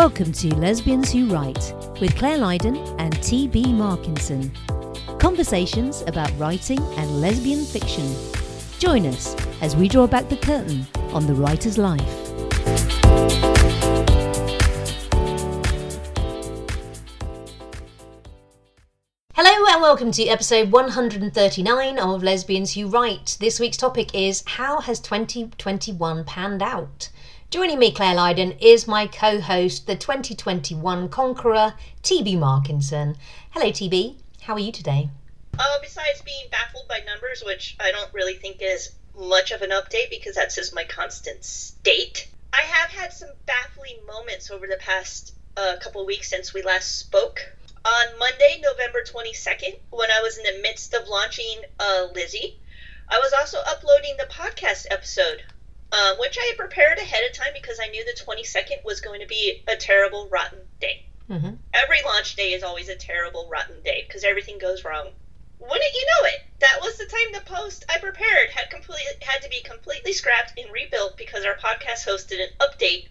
Welcome to Lesbians Who Write with Claire Lydon and T.B. Markinson. Conversations about writing and lesbian fiction. Join us as we draw back the curtain on the writer's life. Hello and welcome to episode 139 of Lesbians Who Write. This week's topic is How has 2021 panned out? Joining me, Claire Lydon, is my co host, the 2021 conqueror, TB Markinson. Hello, TB. How are you today? Uh, besides being baffled by numbers, which I don't really think is much of an update because that's just my constant state, I have had some baffling moments over the past uh, couple weeks since we last spoke. On Monday, November 22nd, when I was in the midst of launching uh, Lizzie, I was also uploading the podcast episode, uh, which I had prepared ahead of time because I knew the 22nd was going to be a terrible, rotten day. Mm-hmm. Every launch day is always a terrible, rotten day because everything goes wrong. Wouldn't you know it? That was the time the post I prepared had complete had to be completely scrapped and rebuilt because our podcast host did an update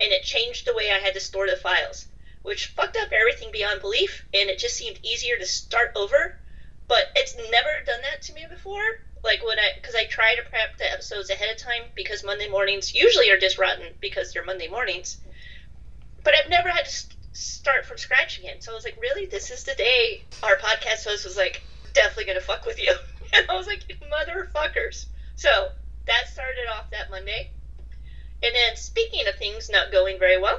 and it changed the way I had to store the files which fucked up everything beyond belief, and it just seemed easier to start over. But it's never done that to me before. Like when I, because I try to prep the episodes ahead of time because Monday mornings usually are just rotten because they're Monday mornings. But I've never had to st- start from scratch again. So I was like, really, this is the day our podcast host was like, definitely gonna fuck with you, and I was like, motherfuckers. So that started off that Monday. And then speaking of things not going very well,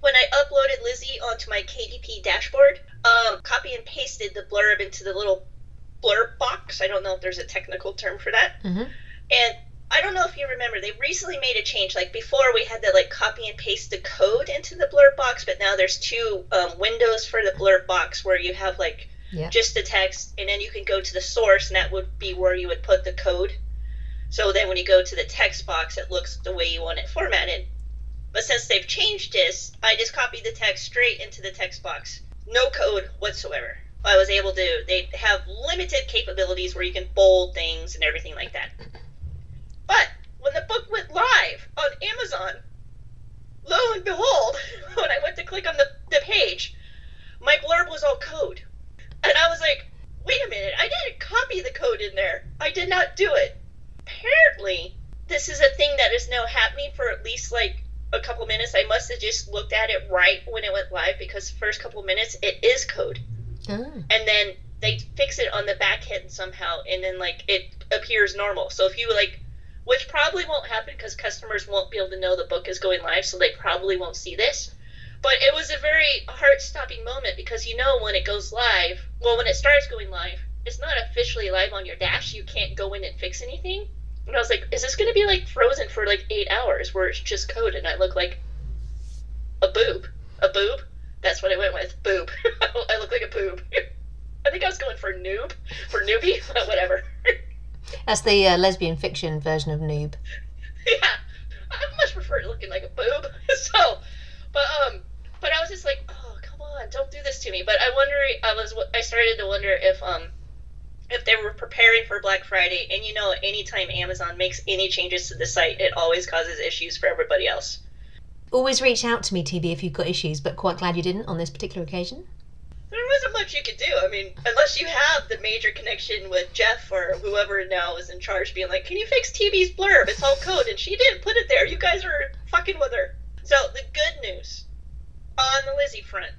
when I uploaded Lizzie onto my KDP dashboard, um, copy and pasted the blurb into the little blurb box. I don't know if there's a technical term for that. Mm-hmm. And I don't know if you remember, they recently made a change. Like before, we had to like copy and paste the code into the blurb box, but now there's two um, windows for the blurb box where you have like Yeah. just the text, and then you can go to the source, and that would be where you would put the code. So then when you go to the text box, it looks the way you want it formatted. But since they've changed this, I just copied the text straight into the text box. No code whatsoever. I was able to, they have limited capabilities where you can bold things and everything like that. But when the book went live on Amazon, lo and behold, when I went to click on the, the page, my blurb was all code. And I was like, wait a minute, I didn't copy the code in there. I did not do it. Apparently, this is a thing that is now happening for at least like a couple minutes. I must have just looked at it right when it went live because the first couple minutes it is code. And then they fix it on the back end somehow and then like it appears normal. So if you like which probably won't happen because customers won't be able to know the book is going live, so they probably won't see this. But it was a very heart stopping moment because you know when it goes live, well, when it starts going live, it's not officially live on your dash. You can't go in and fix anything. And I was like, is this going to be like frozen for like eight hours where it's just code and I look like a boob? A boob? That's what I went with. Boob. I look like a boob. I think I was going for noob, for newbie, but whatever. That's the uh, lesbian fiction version of Noob. yeah, I much prefer looking like a boob. So, but um, but I was just like, oh come on, don't do this to me. But I wonder, I was, I started to wonder if um, if they were preparing for Black Friday, and you know, anytime Amazon makes any changes to the site, it always causes issues for everybody else. Always reach out to me, TB, if you've got issues, but quite glad you didn't on this particular occasion. There wasn't much you could do. I mean, unless you have the major connection with Jeff or whoever now is in charge, being like, "Can you fix TB's blurb? It's all code, and she didn't put it there. You guys are fucking with her." So the good news on the Lizzie front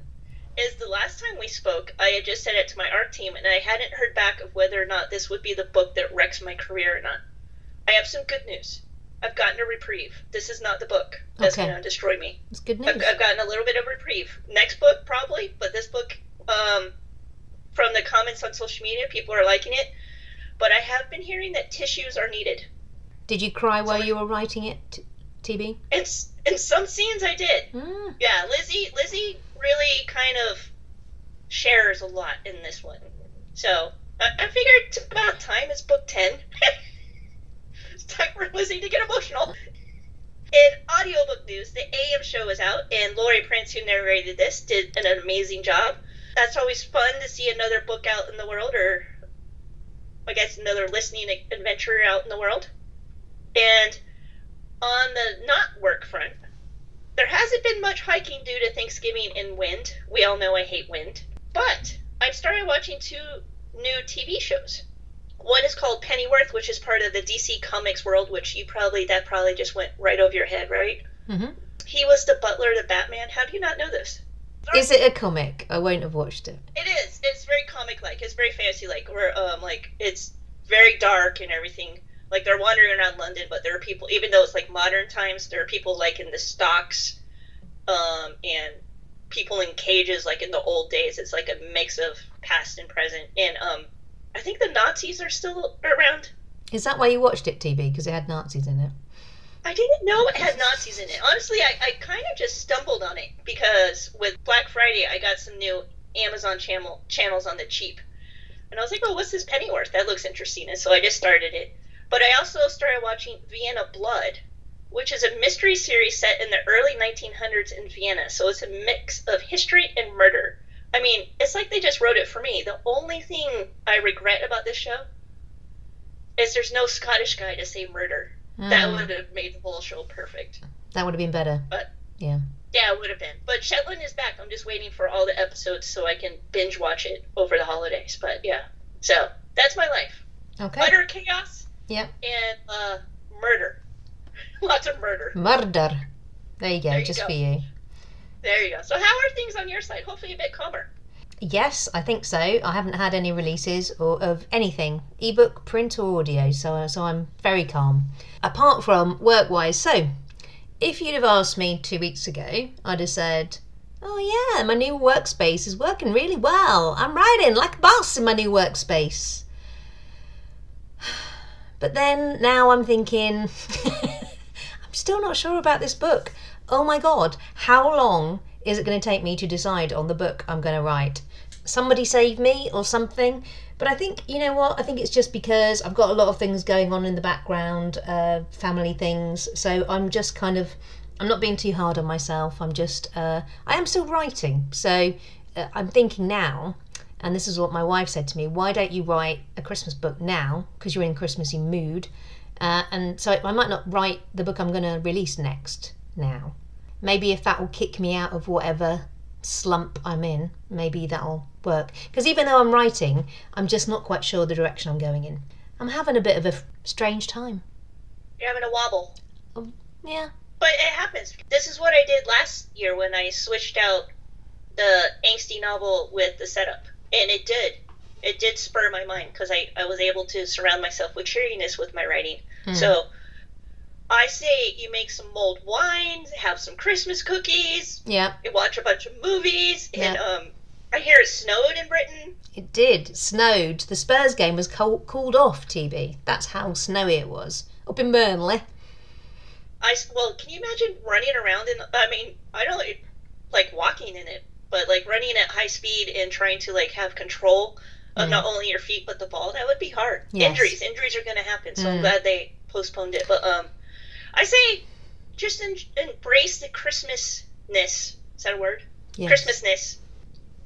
is the last time we spoke, I had just sent it to my art team, and I hadn't heard back of whether or not this would be the book that wrecks my career or not. I have some good news. I've gotten a reprieve. This is not the book that's okay. going to destroy me. It's good news. I've, I've, gotten a little bit of reprieve. Next book, probably, but this book, um, from the comments on social media, people are liking it. But I have been hearing that tissues are needed. Did you cry so while I, you were writing it, TB? In, in some scenes, I did. Mm. Yeah, Lizzie, Lizzie really kind of shares a lot in this one. So I, I figured it's about time. It's book 10. time for listening to get emotional. In audiobook news, the AM show is out, and Lori Prince, who narrated this, did an amazing job. That's always fun to see another book out in the world, or I guess another listening adventure out in the world. And on the not work front, There hasn't been much hiking due to Thanksgiving and wind. We all know I hate wind. But I've started watching two new TV shows. One is called Pennyworth, which is part of the DC Comics world, which you probably that probably just went right over your head, right? hmm He was the butler to Batman. How do you not know this? Is it a comic? I won't have watched it. It is. It's very comic like. It's very fantasy like. Where um like it's very dark and everything. Like they're wandering around London, but there are people. Even though it's like modern times, there are people like in the stocks, um, and people in cages like in the old days. It's like a mix of past and present. And um, I think the Nazis are still around. Is that why you watched it, TB? Because it had Nazis in it. I didn't know it had Nazis in it. Honestly, I, I kind of just stumbled on it because with Black Friday, I got some new Amazon channel channels on the cheap. And I was like, oh, what's this Pennyworth? That looks interesting. And so I just started it. But I also started watching Vienna Blood, which is a mystery series set in the early 1900s in Vienna. So it's a mix of history and murder. I mean, it's like they just wrote it for me. The only thing I regret about this show is there's no Scottish guy to say murder. That Mm, would have made the whole show perfect. that would have been better. But Yeah. yeah, it would have been. But Shetland is back. I'm just waiting for all the episodes so I can binge watch it over the holidays. But yeah, so that's my life. Okay. Utter chaos Yep. and uh, murder. Lots of murder. Murder. There you go, There you just go. for you. There you go. So how are things on your side? Hopefully a bit calmer. Yes, I think so. I haven't had any releases or of anything, ebook, print, or audio, so so I'm very calm. Apart from work-wise, so if you'd have asked me two weeks ago, I'd have said, "Oh yeah, my new workspace is working really well. I'm riding like a boss in my new workspace." But then now I'm thinking, I'm still not sure about this book. Oh my god, how long is it going to take me to decide on the book I'm going to write? Somebody save me or something. But I think, you know what? I think it's just because I've got a lot of things going on in the background, uh, family things. So I'm just kind of, I'm not being too hard on myself. I'm just, uh, I am still writing. So uh, I'm thinking now, and this is what my wife said to me why don't you write a Christmas book now? Because you're in Christmassy mood. Uh, and so I might not write the book I'm going to release next now. Maybe if that will kick me out of whatever slump I'm in, maybe that'll work. Because even though I'm writing, I'm just not quite sure the direction I'm going in. I'm having a bit of a f- strange time. You're having a wobble. Yeah. But it happens. This is what I did last year when I switched out the angsty novel with the setup. And it did. It did spur my mind because I, I was able to surround myself with cheeriness with my writing. Hmm. So I say you make some mulled wines, have some Christmas cookies, Yeah, you watch a bunch of movies, and Yeah. um, I hear it snowed in Britain. it did. It snowed. The Spurs game was called off, TB. That's how snowy it was. Up in Burnley. I well, can you imagine running around in? I mean, I don't like walking in it, but like running at high speed and trying to like have control of Mm. not only your feet but the ball. That would be hard. Yes. Injuries, injuries are going to happen. So I'm Mm. glad they postponed it. But um, I say just en- embrace the Christmasness. Is that a word? Yes. Christmasness.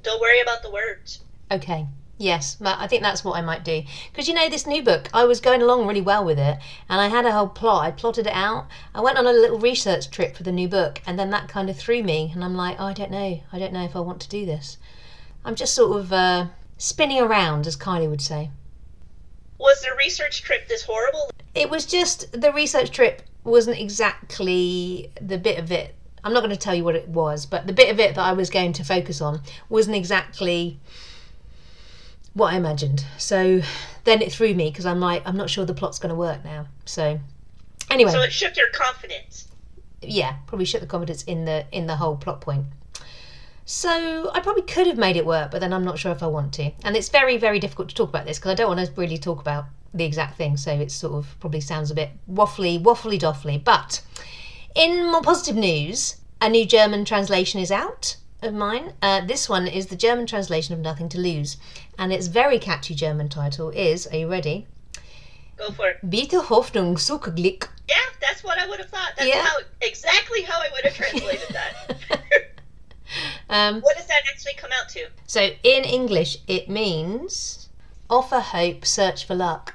Don't worry about the words. Okay. Yes, I think that's what I might do. Because you know, this new book, I was going along really well with it, and I had a whole plot. I plotted it out. I went on a little research trip for the new book, and then that kind of threw me, and I'm like, oh, I don't know. I don't know if I want to do this. I'm just sort of uh, spinning around, as Kylie would say. Was the research trip this horrible? It was just the research trip wasn't exactly the bit of it. I'm not going to tell you what it was, but the bit of it that I was going to focus on wasn't exactly what I imagined. So then it threw me because I'm like, I'm not sure the plot's going to work now. So anyway, So it shook your confidence. yeah, probably shook the confidence in the in the whole plot point. So I probably could have made it work, but then I'm not sure if I want to. And it's very very difficult to talk about this because I don't want to really talk about the exact thing. So it sort of probably sounds a bit waffly, waffly doffly. But in more positive news, a new German translation is out of mine. Uh, this one is the German translation of Nothing to Lose, and its very catchy German title is. Are you ready? Go for it. Biete Hoffnung suche Glück. Yeah, that's what I would have thought. That's Yeah. how exactly how I would have translated that. um, what does that actually come out to? So in English, it means offer hope, search for luck.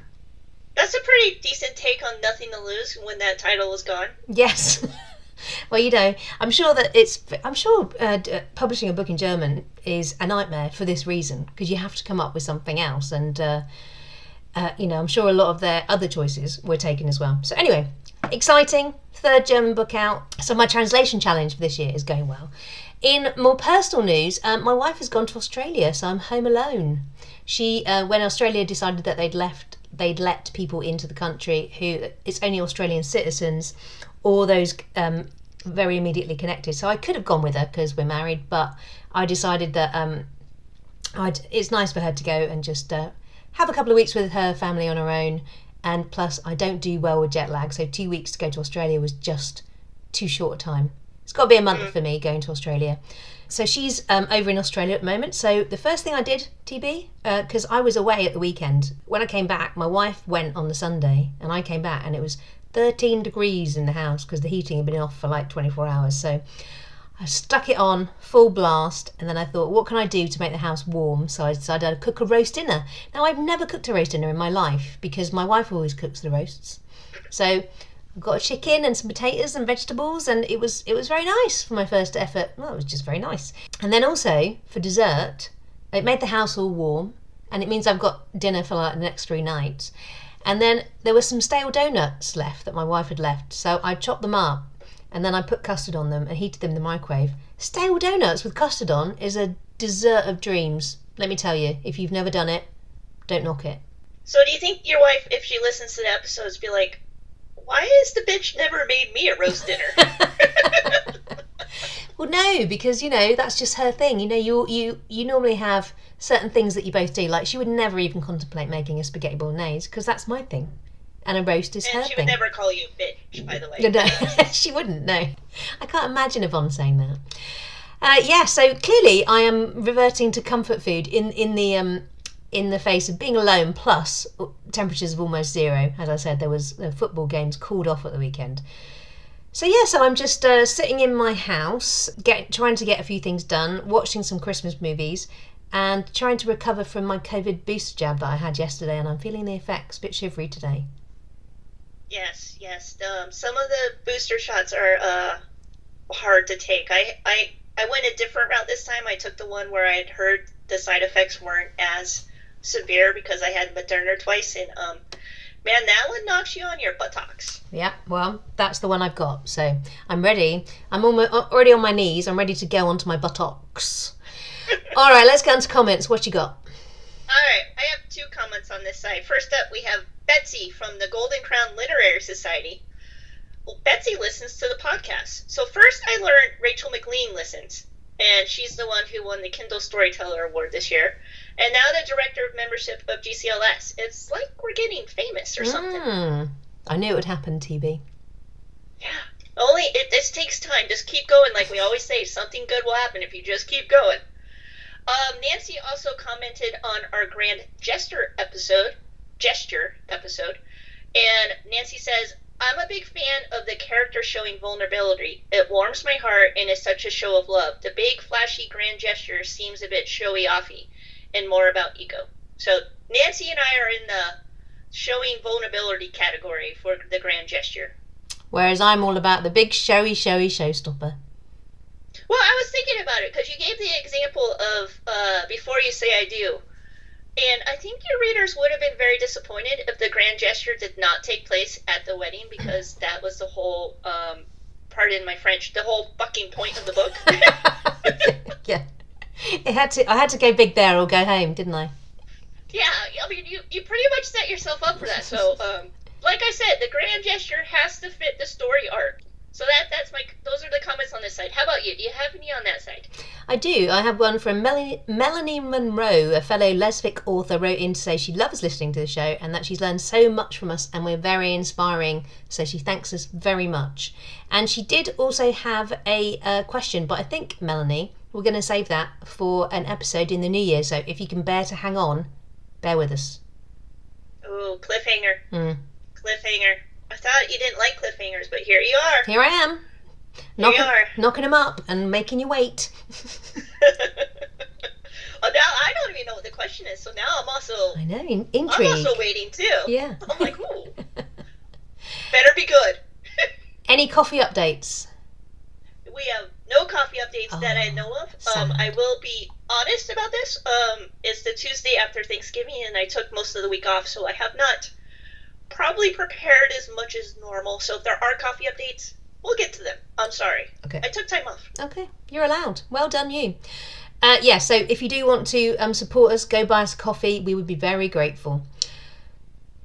That's a pretty decent take on Nothing to Lose when that title was gone. Yes. well, you know, I'm sure that it's. I'm sure uh, uh, publishing a book in German is a nightmare for this reason because you have to come up with something else, and uh, uh, you know, I'm sure a lot of their other choices were taken as well. So anyway, exciting third German book out. So my translation challenge for this year is going well. In more personal news, um, my wife has gone to Australia, so I'm home alone. She, uh, when Australia decided that they'd left, they'd let people into the country who it's only Australian citizens or those um, very immediately connected. So I could have gone with her because we're married, but I decided that um, it's nice for her to go and just uh, have a couple of weeks with her family on her own. And plus, I don't do well with jet lag, so two weeks to go to Australia was just too short a time. It's got to be a month for me going to Australia. So she's um, over in Australia at the moment. So the first thing I did, TB, because uh, I was away at the weekend. When I came back, my wife went on the Sunday, and I came back, and it was 13 degrees in the house because the heating had been off for like 24 hours. So I stuck it on full blast, and then I thought, what can I do to make the house warm? So I decided I'd cook a roast dinner. Now I've never cooked a roast dinner in my life because my wife always cooks the roasts. So got a chicken and some potatoes and vegetables, and it was it was very nice for my first effort. Well, it was just very nice. And then also for dessert, it made the house all warm, and it means I've got dinner for like the next three nights. And then there were some stale donuts left that my wife had left, so I chopped them up and then I put custard on them and heated them in the microwave. Stale donuts with custard on is a dessert of dreams. Let me tell you, if you've never done it, don't knock it. So, do you think your wife, if she listens to the episodes, be like, "Why has the bitch never made me a roast dinner?" well, no, because you know that's just her thing. You know, you you you normally have certain things that you both do. Like she would never even contemplate making a spaghetti bolognese because that's my thing and a roast is and her she thing. would never call you a bitch, by the way. No, no, she wouldn't. No, I can't imagine Yvonne saying that. Uh, yeah, so clearly I am reverting to comfort food in in the um, in the face of being alone. Plus temperatures of almost zero. As I said, there was uh, football games called off at the weekend. So yeah, so I'm just uh, sitting in my house, get trying to get a few things done, watching some Christmas movies, and trying to recover from my COVID booster jab that I had yesterday, and I'm feeling the effects. A bit shivery today. Yes, yes. Um, some of the booster shots are uh, hard to take. I, I I went a different route this time. I took the one where I'd heard the side effects weren't as severe because I had Moderna twice, and um, man, that one knocks you on your buttocks. Yeah, well, that's the one I've got. So I'm ready. I'm almost, already on my knees. I'm ready to go onto my buttocks. All right, let's get into comments. What you got? All right, I have two comments on this side. First up, we have Betsy from the Golden Crown Literary Society. Well, Betsy listens to the podcast. So first I learned Rachel McLean listens, and she's the one who won the Kindle Storyteller Award this year. And now the director of membership of GCLS. It's like we're getting famous or something. Mm, I knew it would happen, TB. Yeah. Only it this takes time. Just keep going, like we always say. Something good will happen if you just keep going. Um, Nancy also commented on our Grand Gesture episode, gesture episode. And Nancy says, I'm a big fan of the character showing vulnerability. It warms my heart and is such a show of love. The big, flashy, grand gesture seems a bit showy offy and more about ego. So Nancy and I are in the showing vulnerability category for the grand gesture. Whereas I'm all about the big, showy, showy showstopper. Well, I was thinking about it because you gave the example of uh, before you say I do. And I think your readers would have been very disappointed if the grand gesture did not take place at the wedding because that was the whole, um, pardon my French, the whole fucking point of the book. yeah, it had to. I had to go big there or go home, didn't I? Yeah, I mean, you, you pretty much set yourself up for that. So, um, like I said, the grand gesture has to fit the story arc. So that that's my those are the comments on this side. How about you? Do you have any on that side? I do. I have one from Melanie, Melanie Monroe, a fellow lesbian author, wrote in to say she loves listening to the show and that she's learned so much from us and we're very inspiring. So she thanks us very much. And she did also have a uh, question, but I think Melanie, we're going to save that for an episode in the new year. So if you can bear to hang on, bear with us. Ooh, cliffhanger. Mm. Cliffhanger. I thought you didn't like cliffhangers, but here you are. Here I am. Here Knocking, you are. knocking them up and making you wait. oh, now I don't even know what the question is, so now I'm also I know, in, I'm also waiting too. Yeah. I'm like, ooh, better be good. Any coffee updates? we have no coffee updates that I Oh, know of. Um. I will be honest about this. Um, it's the Tuesday after Thanksgiving, and I took most of the week off, so I have not probably prepared as much as normal. So if there are coffee updates, we'll get to them. I'm sorry. Okay. I took time off. Okay, you're allowed. Well done, you. Uh, yeah, so if you do want to um, support us, go buy us a coffee. We would be very grateful.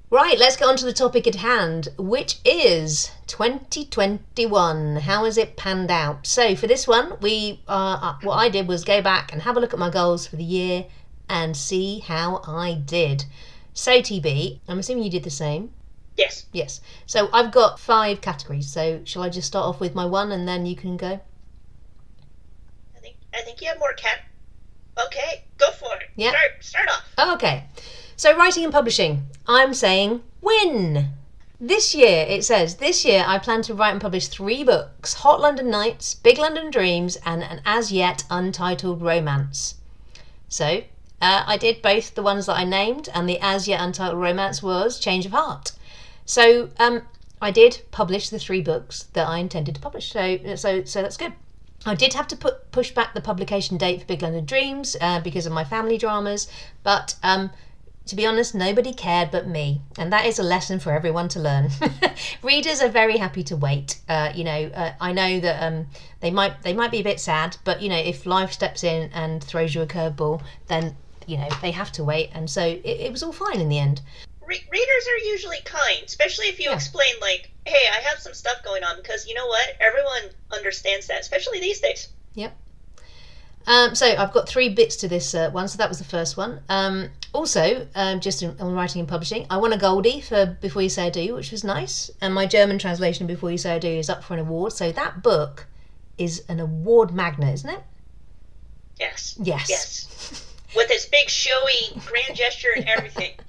Right, let's get on to the topic at hand, which is 2021. How has it panned out? So for this one, we uh, uh, what I did was go back and have a look at my goals for the year and see how I did. So TB, I'm assuming you did the same. Yes. Yes. So I've got five categories. So shall I just start off with my one and then you can go? I think I think you have more cat. Okay, go for it. Yeah. Start start off. Oh, okay. So, writing and publishing, I'm saying win. This year, it says, this year I plan to write and publish three books Hot London Nights, Big London Dreams, and an as yet untitled romance. So, uh, I did both the ones that I named, and the as yet untitled romance was Change of Heart. So, um, I did publish the three books that I intended to publish. So, so, so that's good. I did have to put push back the publication date for Big London Dreams uh, because of my family dramas, but um, to be honest, nobody cared but me, and that is a lesson for everyone to learn. Readers are very happy to wait. Uh, you know, uh, I know that um, they might they might be a bit sad, but you know, if life steps in and throws you a curveball, then you know they have to wait, and so it, it was all fine in the end. Re- readers are usually kind, especially if you Yeah. explain like, "Hey, I have some stuff going on," because you know what, everyone understands that, especially these days. Um, so I've got three bits to this uh, one. So that was the first one. Um, also, um, just in, on writing and publishing, I won a Goldie for Before You Say I Do, which was nice. And my German translation of Before You Say I Do is up for an award. So that book is an award magnet, isn't it? Yes. Yes. Yes. With its big showy grand gesture and everything.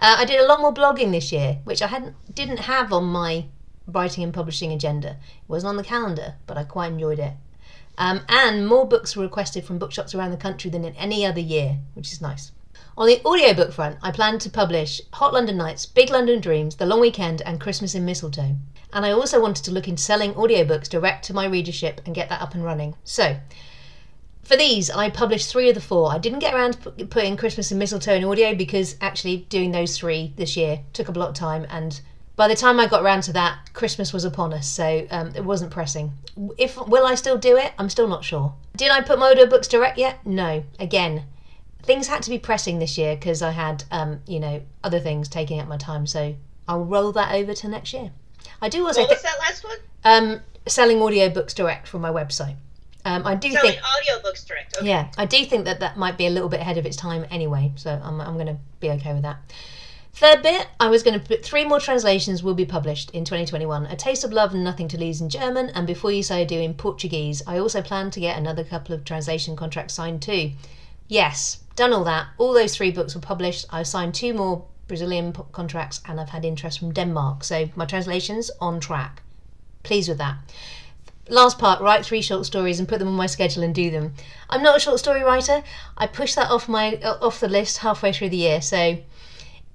Uh, I did a lot more blogging this year, which I hadn't didn't have on my writing and publishing agenda. It wasn't on the calendar, but I quite enjoyed it. Um, and more books were requested from bookshops around the country than in any other year, which is nice. On the audiobook front, I plan to publish Hot London Nights, Big London Dreams, The Long Weekend, and Christmas in Mistletoe. And I also wanted to look into selling audiobooks direct to my readership and get that up and running. So, for these, I published three of the four. I didn't get around to putting Christmas and Mistletoe in audio because actually doing those three this year took up a lot of time. And by the time I got around to that, Christmas was upon us, so um, it wasn't pressing. If will I still do it? I'm still not sure. Did I put my audio books direct yet? No. Again, things had to be pressing this year because I had, um, you know, other things taking up my time. So I'll roll that over to next year. I do also What was that last one? um, selling audiobooks direct from my website. Um, I do Selling think audiobooks direct. Okay. yeah, I do think that that might be a little bit ahead of its time anyway, so I'm, I'm going to be okay with that. Third bit, I was going to put three more translations will be published in 2021 A Taste of Love and Nothing to Lose in German, and Before You Say I Do in Portuguese. I also plan to get another couple of translation contracts signed too. Yes, done all that. All those three books were published. I've signed two more Brazilian contracts, and I've had interest from Denmark, so my translation's on track. Pleased with that last part write three short stories and put them on my schedule and do them i'm not a short story writer i push that off my uh, off the list halfway through the year so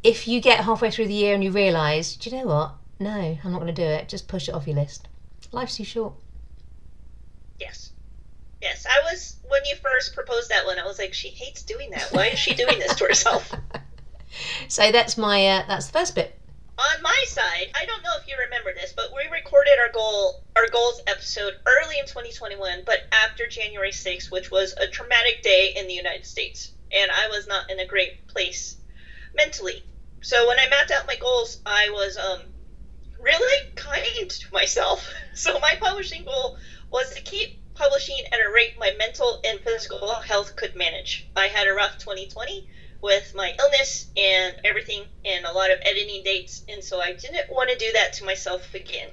if you get halfway through the year and you realize do you know what no i'm not going to do it just push it off your list life's too short Yes. Yes. I was when you first proposed that one. I was like, she hates doing that. Why is she doing this to herself? so that's my uh, that's the first bit On my side, I don't know if you remember this, but we recorded our goal our goals episode early in 2021, but after January 6th, which was a traumatic day in the United States, and I was not in a great place mentally. So when I mapped out my goals, I was um really kind to myself. So my publishing goal was to keep publishing at a rate my mental and physical health could manage. I had a rough 2020 with my illness and everything and a lot of editing dates, and so I didn't want to do that to myself again.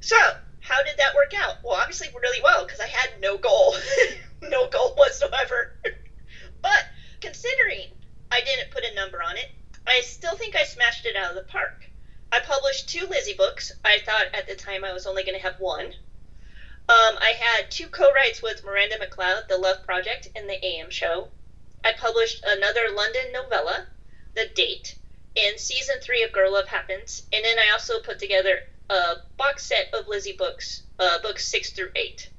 So, how did that work out? Well, obviously, really well because I had no goal, no goal whatsoever. but considering I didn't put a number on it, I still think I smashed it out of the park. I published two Lizzie books. I thought at the time I was only going to have one. Um, I had two co-writes with Miranda MacLeod, The Love Project and The AM Show. I published another London novella, The Date, and season three of Girl Love Happens. And then I also put together a box set of Lizzie books uh, books six through eight.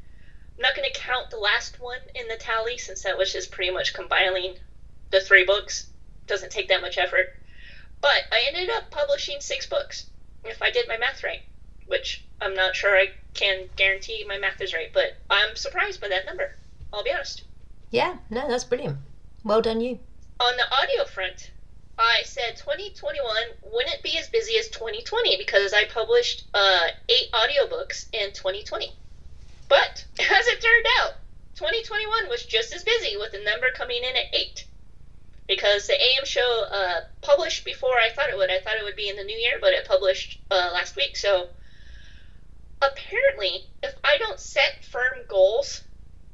I'm not going to count the last one in the tally since that was just pretty much compiling the three books. Doesn't take that much effort. But I ended up publishing six books, if I did my math right, which I'm not sure I can guarantee my math is right, but I'm surprised by that number. I'll be honest. Yeah, no, that's brilliant. Well done, you. On the audio front, I said 2021 wouldn't be as busy as 2020 because I published uh, eight audiobooks in 2020. But as it turned out, 2021 was just as busy with the number coming in at eight. Because the AM show uh, published before I thought it would. I thought it would be in the new year, but it published uh, last week. So apparently, if I don't set firm goals,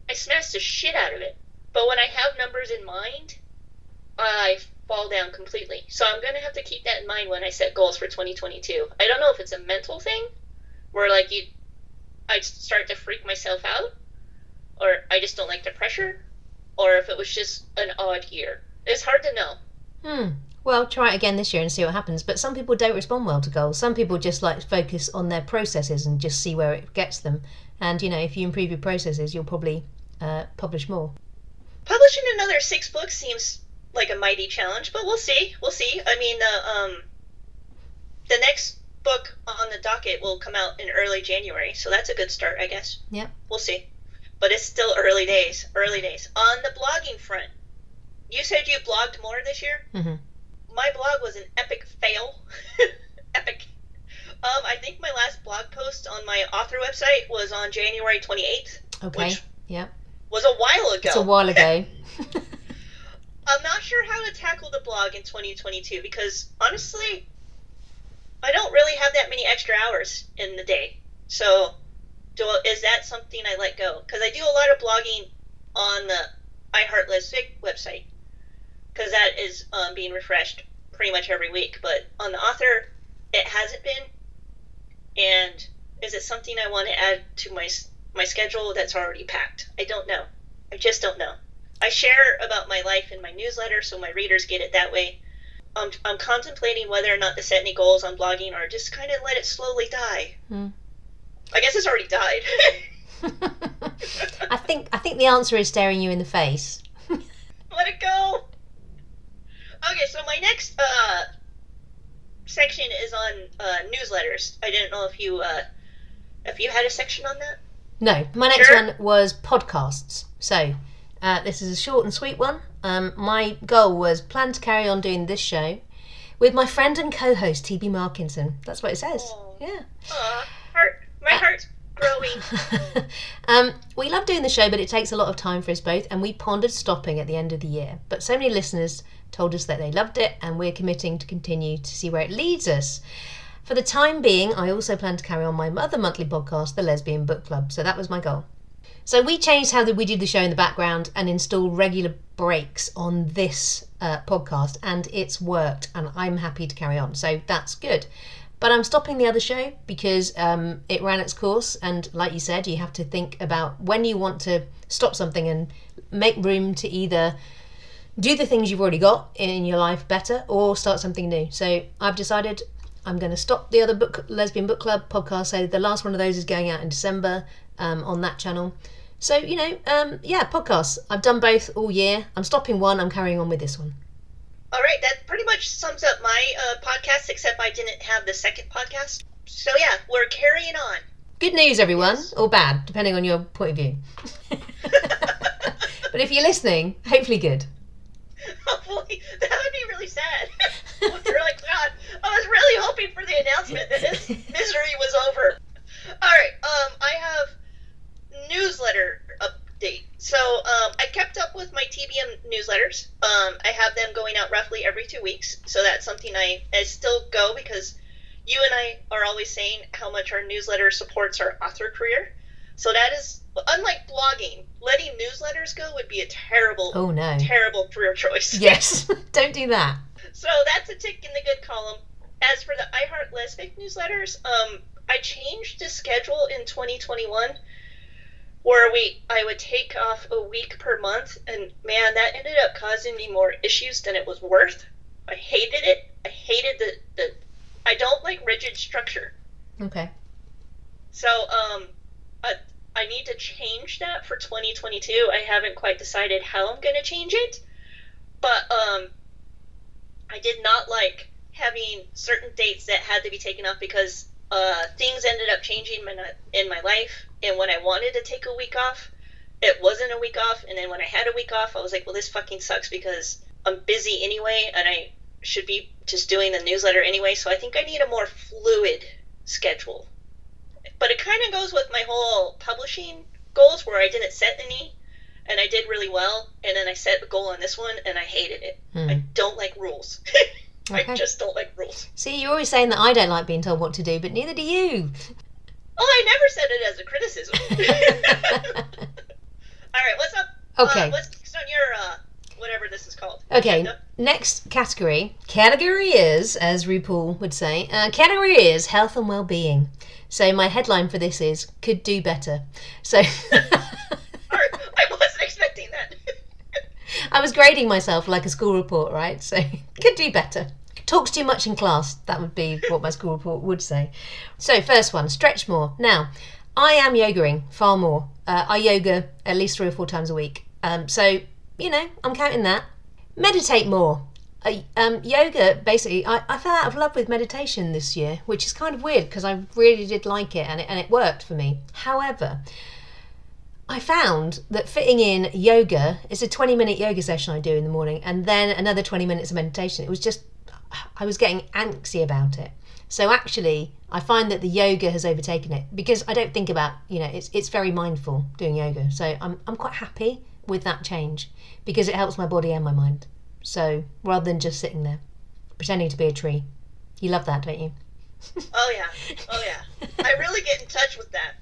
I smash the shit out of it. But when I have numbers in mind, I fall down completely. So I'm going to have to keep that in mind when I set goals for 2022. I don't know if it's a mental thing where like you I start to freak myself out or I just don't like the pressure or if it was just an odd year. It's hard to know. Hmm. Well, try it again this year and see what happens. But some people don't respond well to goals. Some people just like to focus on their processes and just see where it gets them. And you know, if you improve your processes, you'll probably uh, publish more. Publishing another six books seems like a mighty challenge, but we'll see. We'll see. I mean, the um, the next book on the docket will come out in early January, so that's a good start, I guess. Yeah. We'll see. But it's still early days. Early days. On the blogging front, you said you blogged more this year. Mm-hmm. My blog was an epic fail. epic. Um, I think my last blog post on my author website was on January 28th. Okay. Which Yep. was a while ago. It's a while ago. I'm not sure how to tackle the blog in 2022 because honestly, I don't really have that many extra hours in the day. So, do is that something I let go? Because I do a lot of blogging on the iHeart Lesfic website because that is um, being refreshed pretty much every week. But on the author, it hasn't been. And is it something I want to add to my my schedule that's already packed? I don't know. I just don't know. I share about my life in my newsletter, so my readers get it that way. I'm, I'm contemplating whether or not to set any goals on blogging or just kind of let it slowly die. Hmm. I guess it's already died. I think I think the answer is staring you in the face. let it go. Okay, so my next uh, section is on uh, newsletters. I didn't know if you uh, if you had a section on that. No, my next Sure. one was podcasts. So uh, this is a short and sweet one. Um, my goal was plan to carry on doing this show with my friend and co-host TB Markinson. That's what it says. Aw. Yeah. Aw, heart, my heart's um, we love doing the show, but it takes a lot of time for us both, and we pondered stopping at the end of the year. But so many listeners told us that they loved it, and we're committing to continue to see where it leads us. For the time being, I also plan to carry on my other monthly podcast, The Lesbian Book Club. So that was my goal. So we changed how we did the show in the background and installed regular breaks on this uh, podcast, and it's worked, and I'm happy to carry on. So that's good. But I'm stopping the other show because um, it ran its course, and like you said, you have to think about when you want to stop something and make room to either do the things you've already got in your life better or start something new. So I've decided I'm going to stop the other book lesbian book club podcast. So the last one of those is going out in December um, on that channel. So you know, um, yeah, podcasts. I've done both all year. I'm stopping one. I'm carrying on with this one. All right, that pretty much sums up my uh, podcast, except I didn't have the second podcast. So yeah, we're carrying on. Good news, everyone, Yes. or bad, depending on your point of view. but if you're listening, hopefully good. Hopefully, that would be really sad. You're like, God, I was really hoping for the announcement that this misery was over. All right, um, I have newsletter update. So, um, I kept up with my TBM newsletters. Um, I have them going out roughly every two weeks. So that's something I, I still go because you and I are always saying how much our newsletter supports our author career. So that is unlike blogging, letting newsletters go would be a terrible, Oh no. terrible career choice. Yes, don't do that. So that's a tick in the good column. As for the iHeart Lesfic newsletters, um, I changed the schedule in 2021 where we I would take off a week per month, and man, that ended up causing me more issues than it was worth. I hated it. I hated the the. I don't like rigid structure. Okay. So um, I, I need to change that for 2022. I haven't quite decided how I'm going to change it, but um, I did not like having certain dates that had to be taken off because uh, things ended up changing in my, in my life. And when I wanted to take a week off, it wasn't a week off. And then when I had a week off, I was like, well, this fucking sucks because I'm busy anyway, and I should be just doing the newsletter anyway. So I think I need a more fluid schedule. But it kind of goes with my whole publishing goals where I didn't set any and I did really well. And then I set a goal on this one and I hated it. Hmm. I don't like rules. Okay. I just don't like rules. See, you're always saying that I don't like being told what to do, but neither do you. Oh, I never said it as a criticism. All right, what's up? Okay. Uh, what's next on your uh, whatever this is called? Okay, Agenda? next category. Category is, as RuPaul would say, uh, category is health and well-being. So my headline for this is could do better. So All right, I wasn't expecting that. I was grading myself like a school report, right? So could do better. Talks too much in class. That would be what my school report would say. So first one, stretch more. Now, I am yogaing far more. Uh, I yoga at least three or four times a week. Um, so you know, I'm counting that. Meditate more. Uh, um, yoga, basically, I, I fell out of love with meditation this year, which is kind of weird because I really did like it and, it and it worked for me. However, I found that fitting in yoga, it's a 20 minute yoga session I do in the morning, and then another 20 minutes of meditation. It was just, I was getting antsy about it. So actually, I find that the yoga has overtaken it because I don't think about, you know, it's, it's very mindful doing yoga. So I'm, I'm quite happy with that change because it helps my body and my mind. So rather than just sitting there pretending to be a tree, you love that, don't you? Oh yeah, oh yeah. I really get in touch with that.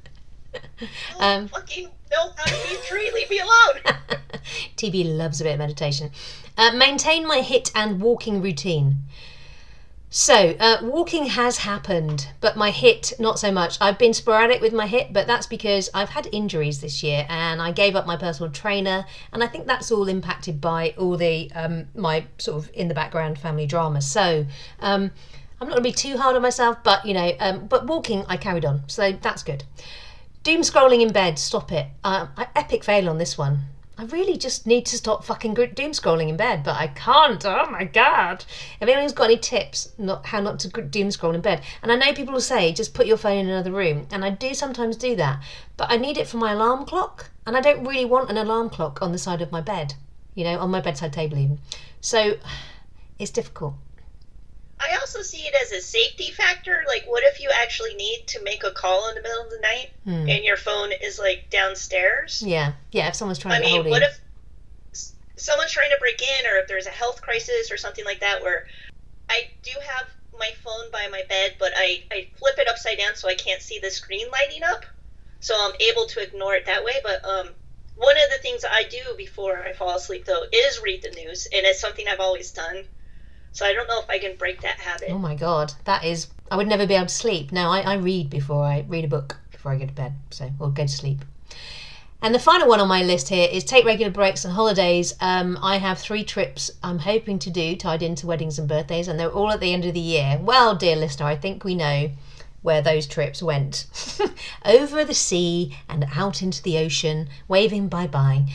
Um, fucking know how to be a tree. Leave me alone. TB loves a bit of meditation. Uh, maintain my HIIT and walking routine. So, uh, walking has happened, but my HIIT, not so much. I've been sporadic with my HIIT, but that's because I've had injuries this year and I gave up my personal trainer. And I think that's all impacted by all the, um, my sort of in the background family drama. So, um, I'm not going to be too hard on myself, but you know, um, but walking, I carried on. So that's good. Doom scrolling in bed, stop it. Um, epic fail on this one. I really just need to stop fucking doom scrolling in bed, but I can't. Oh my god! If anyone's got any tips, not how not to doom scroll in bed, and I know people will say just put your phone in another room, and I do sometimes do that, but I need it for my alarm clock, and I don't really want an alarm clock on the side of my bed, you know, on my bedside table even. So it's difficult. I also see it as a safety factor. Like, what if you actually need to make a call in the middle of the night Hmm. and your phone is like downstairs? Yeah, yeah. If someone's trying I to get mean, what if someone's trying to break in, or if there's a health crisis or something like that, where I do have my phone by my bed, but I, I flip it upside down so I can't see the screen lighting up, so I'm able to ignore it that way. But um, one of the things I do before I fall asleep, though, is read the news, and it's something I've always done. So I don't know if I can break that habit. Oh my god, that is. I would never be able to sleep. No, I, I read before I read a book before I go to bed, so or go to sleep. And the final one on my list here is take regular breaks and holidays. Um, I have three trips I'm hoping to do tied into weddings and birthdays, and they're all at the end of the year. Well, dear listener, I think we know where those trips went over the sea and out into the ocean, waving bye bye.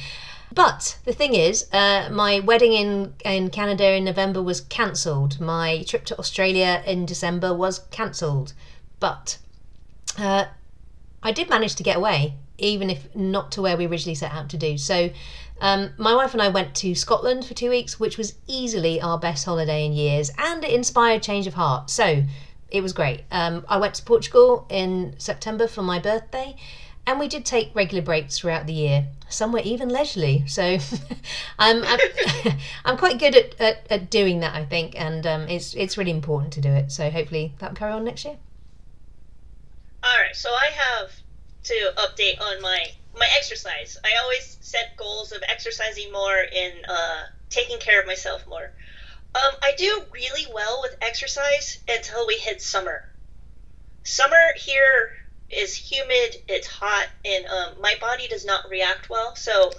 But the thing is, uh, my wedding in, in Canada in November was cancelled. My trip to Australia in December was cancelled. But uh, I did manage to get away, even if not to where we originally set out to do. So, um, my wife and I went to Scotland for two weeks, which was easily our best holiday in years, and it inspired change of heart. So, it was great. Um, I went to Portugal in September for my birthday, and we did take regular breaks throughout the year. Some were even leisurely, so I'm, I'm I'm quite good at, at, at doing that, I think, and um, it's it's really important to do it. So hopefully that will carry on next year. All right, so I have to update on my my exercise. I always set goals of exercising more and uh, taking care of myself more. Um, I do really well with exercise until we hit summer. Summer here is humid, it's hot, and um, my body does not react well. So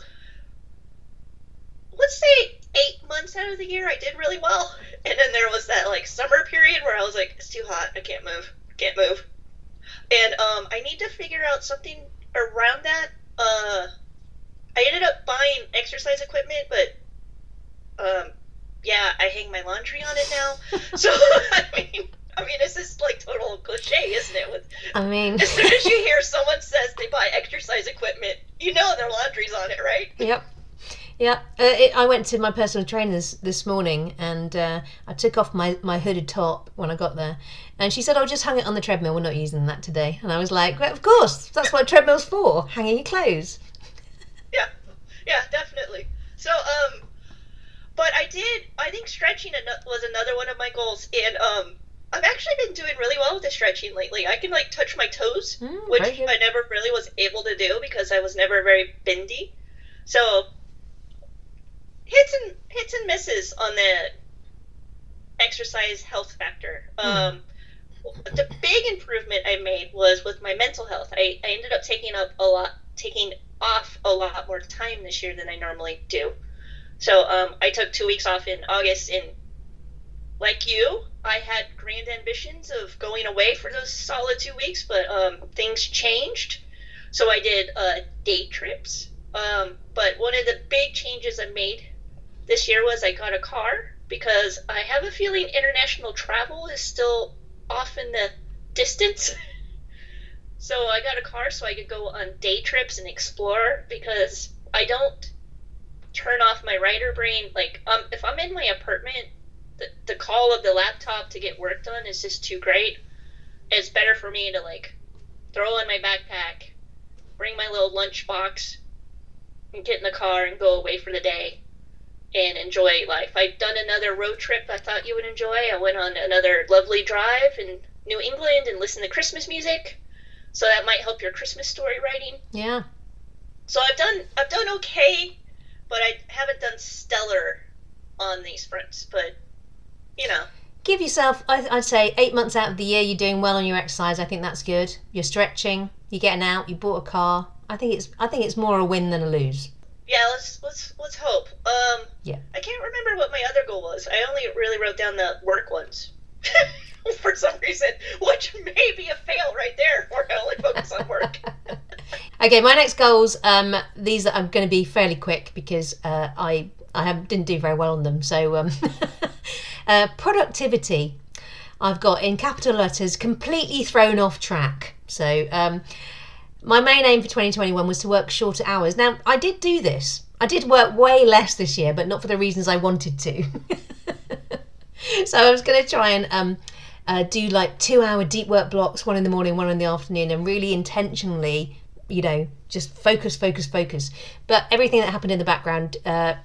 let's say eight months out of the year, I did really well, and then there was that like summer period where I was like, it's too hot, I can't move, can't move. And um, I need to figure out something around that, uh, I ended up buying exercise equipment, but um, yeah, I hang my laundry on it now. so I mean, I mean, it's just like total cliche, isn't it? With I mean, as soon as you hear someone says they buy exercise equipment, you know their laundry's on it, right? Yep. Yeah, uh, it, I went to my personal trainers this morning and uh, I took off my, my hooded top when I got there. And she said, Oh, just hang it on the treadmill. We're not using that today. And I was like, well, Of course, that's what a treadmill's for, hanging your clothes. Yeah, yeah, definitely. So, um, but I did, I think stretching was another one of my goals. And, um, I've actually been doing really well with the stretching lately. I can, like, touch my toes, Mm, which good. I never really was able to do because I was never very bendy. So, hits and hits and misses on the exercise health factor. Hmm. Um, the big improvement I made was with my mental health. I, I ended up taking up a lot, taking off a lot more time this year than I normally do. So um, I took two weeks off in August, and like you, I had grand ambitions of going away for those solid two weeks, but um, things changed. So I did uh, day trips. Um, but one of the big changes I made this year was I got a car because I have a feeling international travel is still off in the distance. so I got a car so I could go on day trips and explore because I don't turn off my writer brain. Like, um, if I'm in my apartment, the, the call of the laptop to get work done is just too great. It's better for me to like throw on my backpack, bring my little lunch box, and get in the car and go away for the day and enjoy life. I've done another road trip I thought you would enjoy. I went on another lovely drive in New England and listened to Christmas music. So that might help your Christmas story writing. Yeah. So I've done I've done okay, but I haven't done stellar on these fronts. But you know, Give yourself, I- I'd say, eight months out of the year, you're doing well on your exercise. I think that's good. You're stretching, you're getting out, you bought a car. I think it's, I think it's more a win than a lose. yeah. Let's let's let's hope. Um, Yeah. I can't remember what my other goal was. I only really wrote down the work ones. For some reason, which may be a fail right there, where I only focus on work. Okay, my next goals. Um, these are going to be fairly quick because uh, I I have, didn't do very well on them. So, um, uh, productivity. I've got in capital letters completely thrown off track. So, um, my main aim for 2021 was to work shorter hours. Now, I did do this. I did work way less this year, but not for the reasons I wanted to. so I was going to try and um, uh, do like two hour deep work blocks, one in the morning, one in the afternoon, and really intentionally, you know, just focus, focus, focus. But everything that happened in the background uh,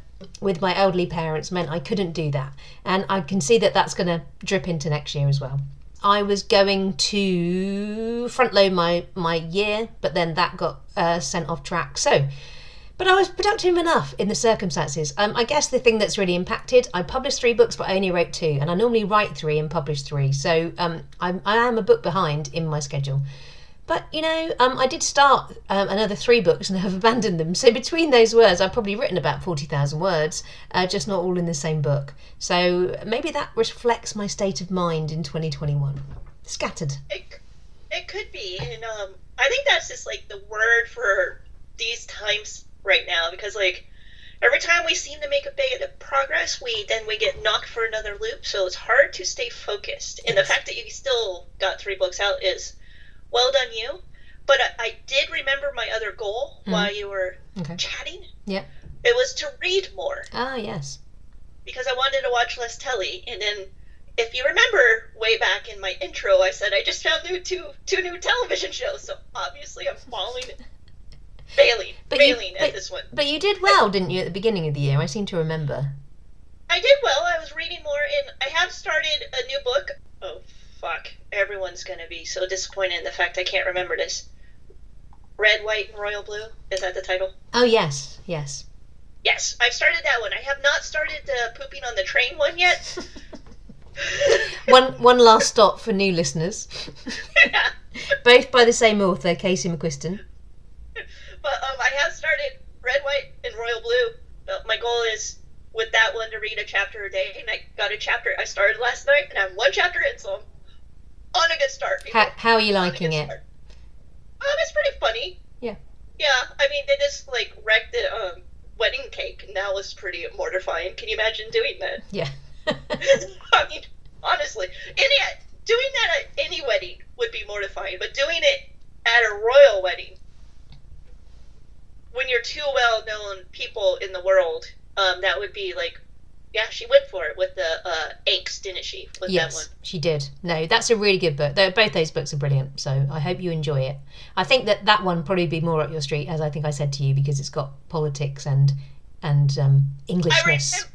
with my elderly parents meant I couldn't do that. And I can see that that's going to drip into next year as well. I was going to front load my, my year, but then that got uh, sent off track. So, but I was productive enough in the circumstances. Um, I guess the thing that's really impacted, I published three books, but I only wrote two, and I normally write three and publish three. So um, I'm, I am a book behind in my schedule. But you know, um, I did start um, another three books and have abandoned them. So between those words, I've probably written about forty thousand words, uh, just not all in the same book. So maybe that reflects my state of mind in 2021. Scattered. It, it could be, and um, I think that's just like the word for these times right now because like every time we seem to make a bit of progress, we then we get knocked for another loop. So it's hard to stay focused. And the fact that you still got three books out is well done, you. But I, I did remember my other goal while you were Okay. chatting. Yep. It was to read more Ah, yes. because I wanted to watch less telly. And then, if you remember way back in my intro, I said I just found new two two new television shows. So obviously, I'm falling, failing, But you- failing but- at this one. But you did well, didn't you, at the beginning of the year? I seem to remember. I did well. I was reading more, and I have started a new book. Oh fuck! Everyone's gonna be so disappointed in the fact I can't remember this. Red, white, and royal blue. Is that the title? Oh, yes, yes. Yes, I've started that one. I have not started the pooping on the train one yet. one one last stop for new listeners. Both by the same author, Casey McQuiston. But um, I have started red, white, and royal blue. Uh, my goal is with that one to read a chapter a day, and I got a chapter. I started last night, and I'm one chapter in, so I'm on a good start. people. How, how are you liking it? start. Um, it's pretty funny. Yeah. Yeah, I mean, they just like wrecked the um, wedding cake, and that was pretty mortifying. Can you imagine doing that? Yeah. I mean, honestly, any doing that at any wedding would be mortifying, but doing it at a royal wedding, when you're two well-known people in the world, um, that would be like, yeah, she went for it with the uh, angst, didn't she? With yes, that one. she did. No, that's a really good book. Both those books are brilliant. So I hope you enjoy it. I think that that one probably be more up your street, as I think I said to you, because it's got politics and and um, I Englishness. remember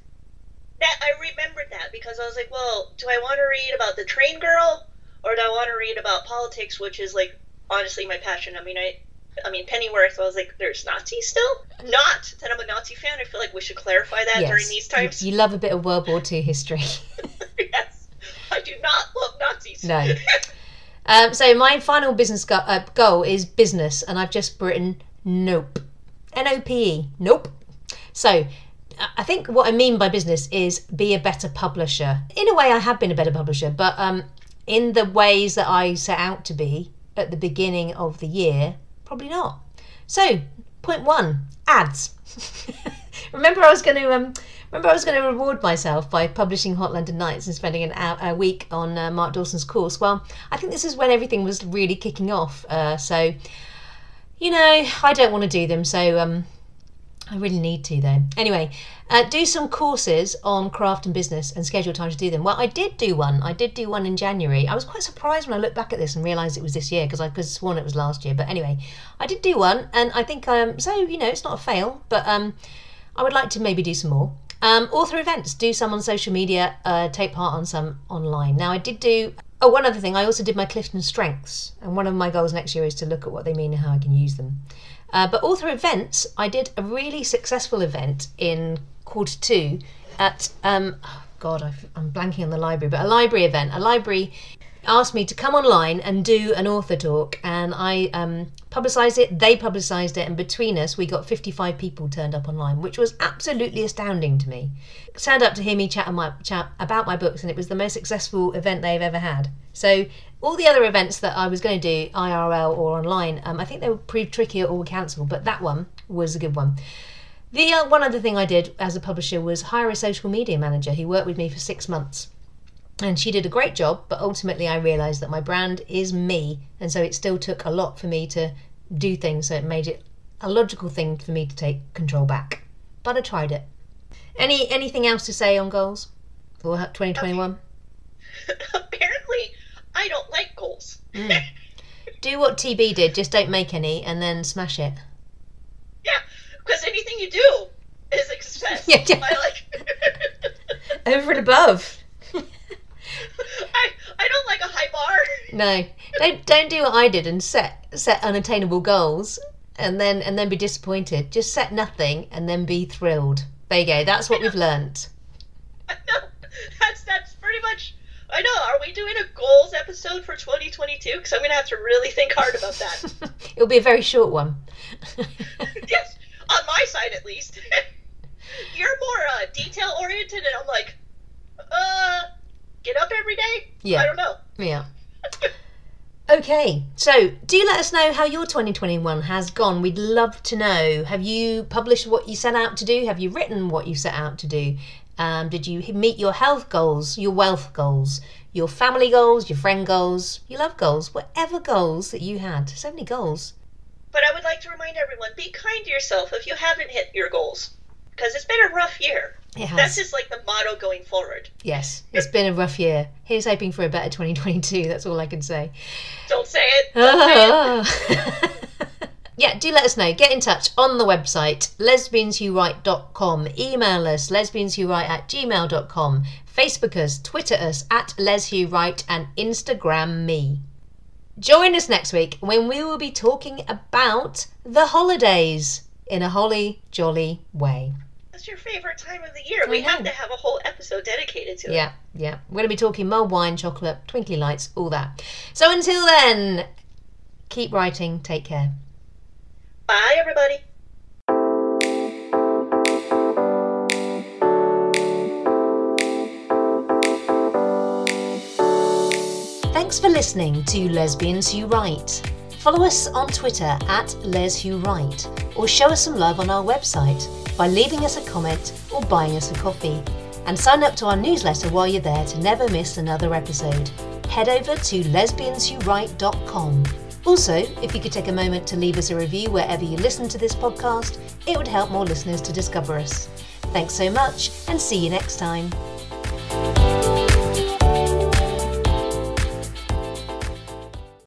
that. I remembered that because I was like, well, do I want to read about the train girl or do I want to read about politics, which is like honestly my passion. I mean, I, I mean Pennyworth. I was like, there's Nazis still. Not that I'm a Nazi fan. I feel like we should clarify that Yes. during these times. You, you love a bit of World War II history. yes, I do not love Nazis. No. um, so my final business go- uh, goal is business, and I've just written nope. N O P E. Nope. So I- I think what I mean by business is be a better publisher. In a way, I have been a better publisher, but um, in the ways that I set out to be at the beginning of the year, probably not. So, point one: ads. remember, I was going to um, remember I was going to reward myself by publishing Hot London Nights and spending an hour a week on uh, Mark Dawson's course. Well, I think this is when everything was really kicking off. Uh, so, you know, I don't want to do them. So, um, I really need to though. Anyway, uh, do some courses on craft and business and schedule time to do them. Well, I did do one. I did do one in January. I was quite surprised when I looked back at this and realised it was this year because I could have sworn it was last year. But anyway, I did do one, and I think um, so. You know, it's not a fail, but um, I would like to maybe do some more. Um, author events, do some on social media, uh, take part on some online. Now, I did do. Oh, one other thing, I also did my Clifton Strengths, and one of my goals next year is to look at what they mean and how I can use them. Uh, but author events, I did a really successful event in quarter two at, um, oh God, I've, I'm blanking on the library, but a library event. A library asked me to come online and do an author talk, and I um, publicised it. They publicised it, and between us, we got 55 people turned up online, which was absolutely astounding to me. Turned up to hear me chat, my, chat about my books, and it was the most successful event they've ever had. So all the other events that I was going to do, IRL or online, um, I think they were pretty tricky or cancelled, but that one was a good one. The uh, one other thing I did as a publisher was hire a social media manager who worked with me for six months. And she did a great job, but ultimately I realised that my brand is me, and so it still took a lot for me to do things, so it made it a logical thing for me to take control back. But I tried it. Any anything else to say on goals for 2021? Apparently, I don't like goals. Mm. Do what TB did, just don't make any and then smash it. Yeah, because anything you do is a success. Yeah, yeah. I like. Over and above. I I don't like a high bar. No, don't don't do what I did and set set unattainable goals and then and then be disappointed. Just set nothing and then be thrilled. There you go. That's what we've learnt. I know. That's that's pretty much. I know. Are we doing a goals episode for 2022? Because I'm gonna have to really think hard about that. It'll be a very short one. yes, on my side at least. You're more uh, detail oriented, and I'm like, uh, get up every day. Yeah. I don't know. yeah. Okay, so do let us know how your 2021 has gone. We'd love to know. Have you published what you set out to do? Have you written what you set out to do? Um, did you meet your health goals, your wealth goals, your family goals, your friend goals, your love goals, whatever goals that you had? So many goals. But I would like to remind everyone: be kind to yourself if you haven't hit your goals, because it's been a rough year. That's just like the motto going forward. Yes, it's been a rough year. Here's hoping for a better 2022. That's all I can say. Don't say it. Don't say it. yeah, do let us know. Get in touch on the website, lesbianswhowrite.com. Email us, lesbianswhowrite at gmail.com. Facebook us, Twitter us at leswhowrite, and Instagram me. Join us next week when we will be talking about the holidays in a holly jolly way. That's your favorite time of the year. We have to have a whole episode dedicated to it. Yeah, yeah. We're going to be talking mulled wine, chocolate, twinkly lights, all that. So until then, keep writing. Take care. Bye, everybody. Thanks for listening to Lesbians Who Write. Follow us on Twitter at Les Who or show us some love on our website by leaving us a comment or buying us a coffee. And sign up to our newsletter while you're there to never miss another episode. Head over to lesbianswhowrite.com. Also, if you could take a moment to leave us a review wherever you listen to this podcast, it would help more listeners to discover us. Thanks so much, and see you next time.